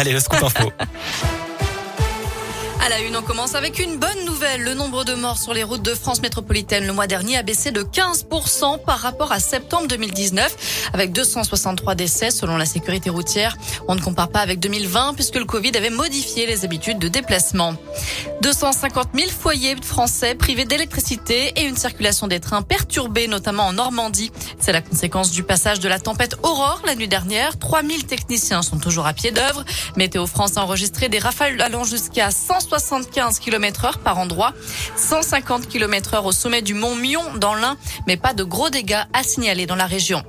Allez, le scoop info. À la une, on commence avec une bonne nouvelle. Le nombre de morts sur les routes de France métropolitaine le mois dernier a baissé de 15% par rapport à septembre 2019, avec 263 décès selon la sécurité routière. On ne compare pas avec 2020 puisque le Covid avait modifié les habitudes de déplacement. 250 000 foyers français privés d'électricité et une circulation des trains perturbée, notamment en Normandie. C'est la conséquence du passage de la tempête Aurore la nuit dernière. 3000 techniciens sont toujours à pied d'œuvre. Météo France a enregistré des rafales allant jusqu'à 175 km heure par endroit. 150 km heure au sommet du mont Mion dans l'Ain, mais pas de gros dégâts à signaler dans la région.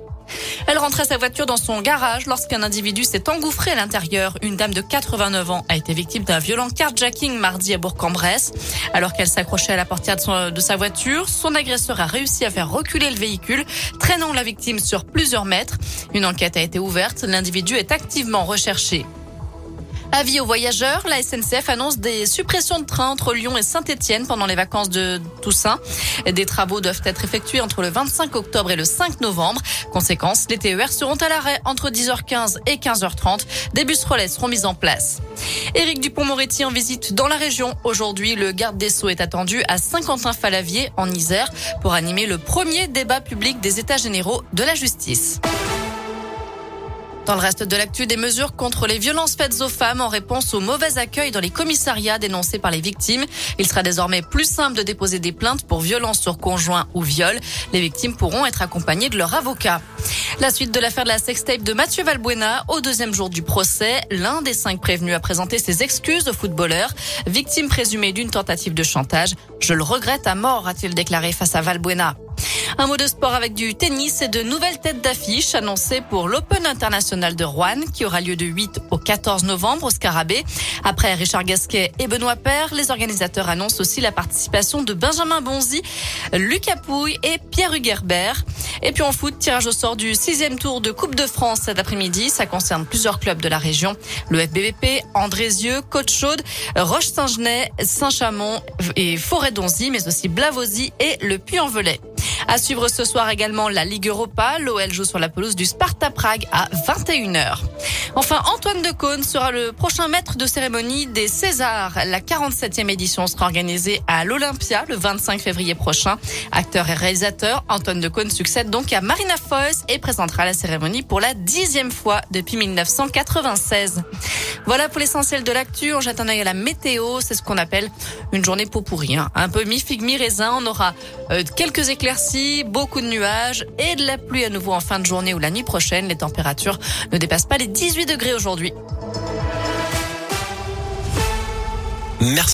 Elle rentrait sa voiture dans son garage lorsqu'un individu s'est engouffré à l'intérieur. Une dame de 89 ans a été victime d'un violent carjacking mardi à Bourg-en-Bresse. Alors qu'elle s'accrochait à la portière de, de, sa voiture, son agresseur a réussi à faire reculer le véhicule, traînant la victime sur plusieurs mètres. Une enquête a été ouverte. L'individu est activement recherché. Avis aux voyageurs, la SNCF annonce des suppressions de trains entre Lyon et Saint-Etienne pendant les vacances de Toussaint. Des travaux doivent être effectués entre le 25 octobre et le 5 novembre. Conséquence, les TER seront à l'arrêt entre 10h15 et 15h30. Des bus relais seront mis en place. Éric Dupont-Moretti en visite dans la région. Aujourd'hui, le garde des Sceaux est attendu à Saint-Quentin-Falavier en Isère pour animer le premier débat public des États généraux de la justice. Dans le reste de l'actu, des mesures contre les violences faites aux femmes en réponse au mauvais accueil dans les commissariats dénoncés par les victimes. Il sera désormais plus simple de déposer des plaintes pour violences sur conjoint ou viol. Les victimes pourront être accompagnées de leur avocat. La suite de l'affaire de la sextape de Mathieu Valbuena au deuxième jour du procès. L'un des cinq prévenus a présenté ses excuses au footballeur, victime présumée d'une tentative de chantage. Je le regrette à mort, a-t-il déclaré face à Valbuena. Un mot de sport avec du tennis et de nouvelles têtes d'affiche annoncées pour l'Open International de Rouen qui aura lieu de 8 au 14 novembre au Scarabée. Après Richard Gasquet et Benoît Paire, les organisateurs annoncent aussi la participation de Benjamin Bonzi, Lucas Pouille et Pierre Hugerbert. Et puis en foot, tirage au sort du sixième tour de Coupe de France cet après-midi. Ça concerne plusieurs clubs de la région. Le FBVP, Andrézieux, Côte-Chaude, Roche-Saint-Genès, Saint-Chamond et Forêt-Donzy, mais aussi Blavozy et le Puy-en-Velay. À suivre ce soir également la Ligue Europa. L'OL joue sur la pelouse du Sparta Prague à 21h. Enfin, Antoine Decaune sera le prochain maître de cérémonie des Césars. La 47e édition sera organisée à l'Olympia le 25 février prochain. Acteur et réalisateur, Antoine Decaune succède donc à Marina Foïs et présentera la cérémonie pour la dixième fois depuis 1996. Voilà pour l'essentiel de l'actu. On jette un œil à la météo. C'est ce qu'on appelle une journée pot pourri. Hein. Un peu mi-figue, mi-raisin. On aura euh, quelques éclaircies, beaucoup de nuages et de la pluie à nouveau en fin de journée ou la nuit prochaine. Les températures ne dépassent pas les 18 degrés aujourd'hui. Merci.